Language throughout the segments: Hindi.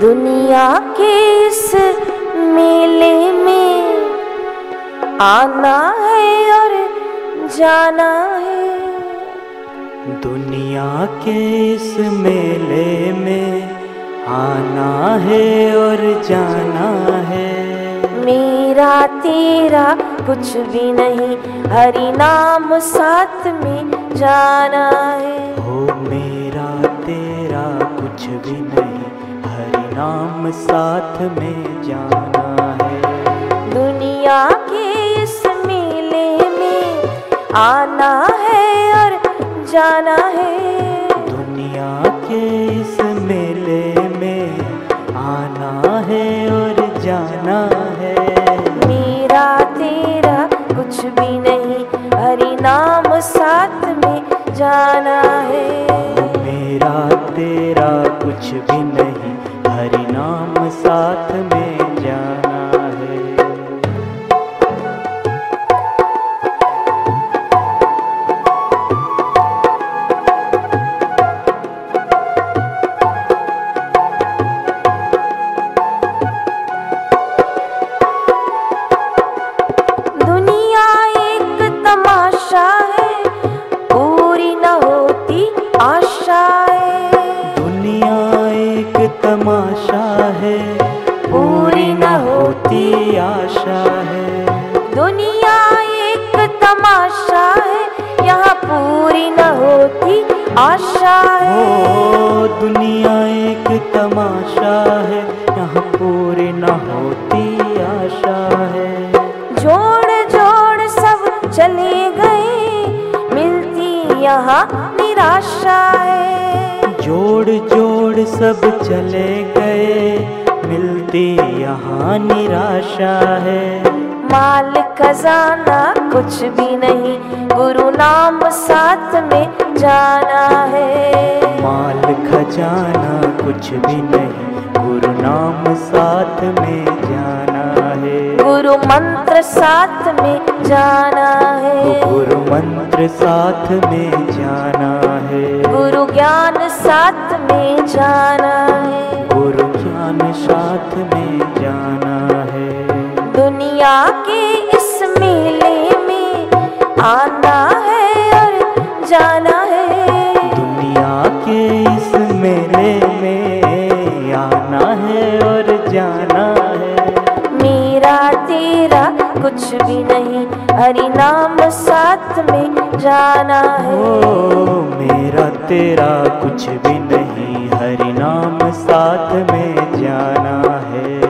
दुनिया के इस मेले में आना है और जाना है। दुनिया के इस मेले में आना है और जाना है। मेरा तेरा कुछ भी नहीं हरि नाम साथ में जाना है। साथ में जाना है। दुनिया के इस मेले में आना है और जाना है। दुनिया के इस मेले में आना है और जाना है। मेरा तेरा कुछ भी दुनिया एक तमाशा है। यहाँ पूरी न होती आशा है। ओ दुनिया एक तमाशा है। यहाँ पूरी न होती आशा है। जोड़ जोड़ सब चले गए। मिलती यहाँ निराशा है। जोड़ जोड़ सब चले गए। मिलती यहाँ निराशा है। माल खजाना कुछ भी नहीं गुरु नाम साथ में जाना है। माल खजाना कुछ भी नहीं गुरु नाम साथ में जाना है। गुरु मंत्र साथ में जाना है। गुरु मंत्र साथ में जाना है। गुरु ज्ञान साथ में जाना आना है और जाना है। दुनिया के इस मेले में आना है और जाना है। मेरा तेरा कुछ भी नहीं हरि नाम साथ में जाना है। ओ मेरा तेरा कुछ भी नहीं हरि नाम साथ में जाना है।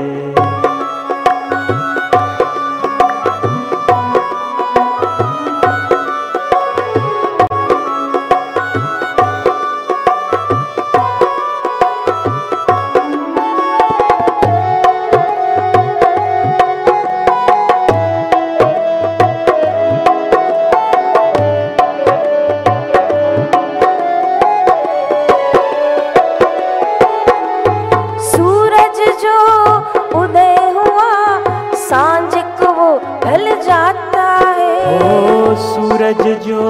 सूरज जो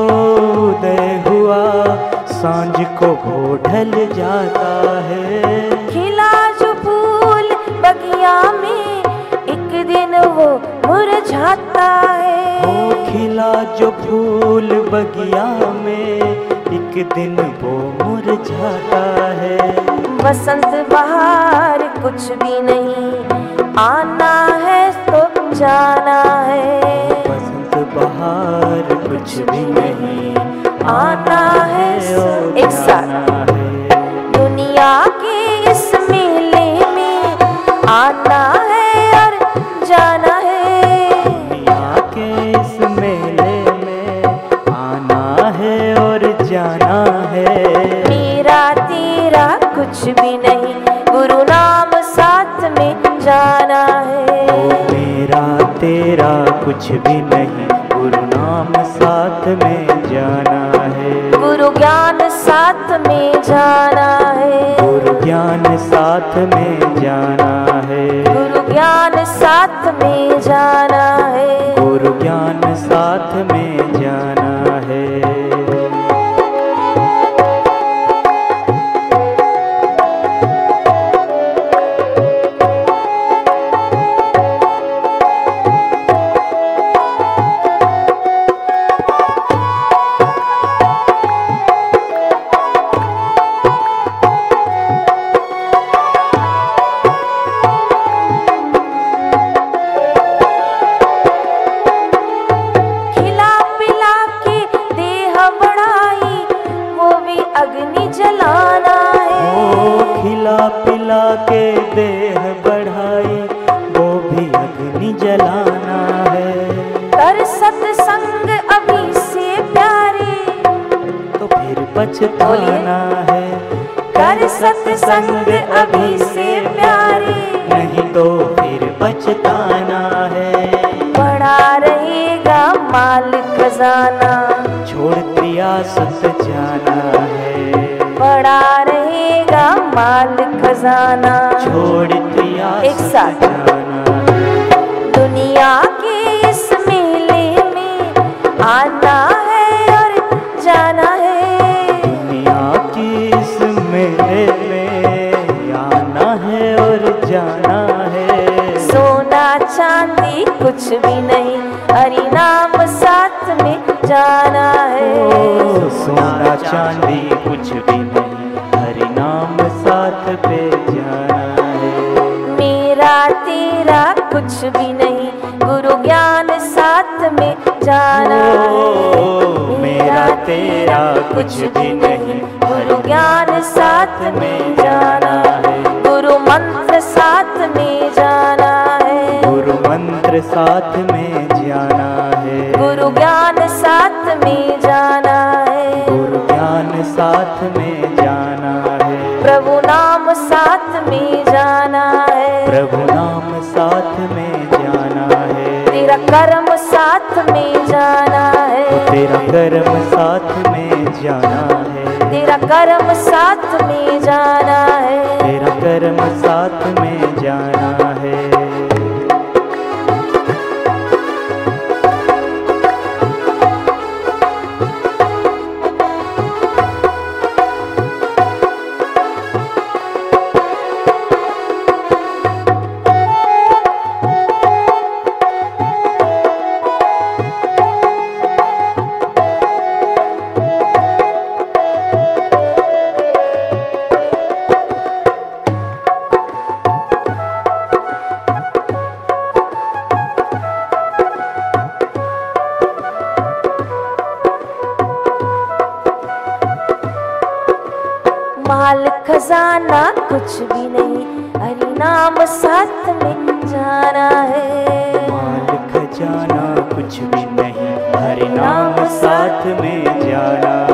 उदय हुआ साँझ को वो ढल जाता है। खिला जो फूल बगिया में एक दिन वो मुरझाता है। खिला जो फूल बगिया में एक दिन वो मुरझाता है। बसंत बहार कुछ भी नहीं आना है तो जाना है। बसंत बहार कुछ भी नहीं आता है एक साथ। है। दुनिया के इस मेले में आना है और जाना है। दुनिया के इस मेले में आना है और जाना है। मेरा तेरा कुछ भी नहीं गुरु नाम साथ में जाना है। ओ मेरा तेरा कुछ भी ज्ञान साथ में जाना है। गुरु ज्ञान साथ में जाना है। गुरु ज्ञान साथ में फिर पछताना है। कर सत्संग अभी से प्यारे। नहीं तो फिर पछताना है। बड़ा रहेगा माल खजाना। छोड़ रियासत जाना है। बड़ा रहेगा माल खजाना। छोड़ दिया एक साथ। चांदी कुछ भी नहीं। हरि नाम साथ में जाना है। सोना चांदी कुछ भी नहीं। हरि नाम साथ पे जाना है। मेरा तेरा कुछ भी नहीं। गुरु ज्ञान साथ में जाना है। मेरा तेरा कुछ भी नहीं। गुरु ज्ञान साथ में जाना साथ में जाना है। गुरु ज्ञान साथ में जाना है। गुरु ज्ञान साथ में जाना है। प्रभु नाम साथ में जाना है। प्रभु नाम साथ में जाना है। तेरा कर्म साथ में जाना है। तेरा कर्म साथ में जाना है। तेरा कर्म साथ में जाना है। तेरा कर्म साथ में जाना है माल खजाना कुछ भी नहीं। हरि नाम साथ में जाना है। माल खजाना कुछ भी नहीं। हरि नाम साथ में जाना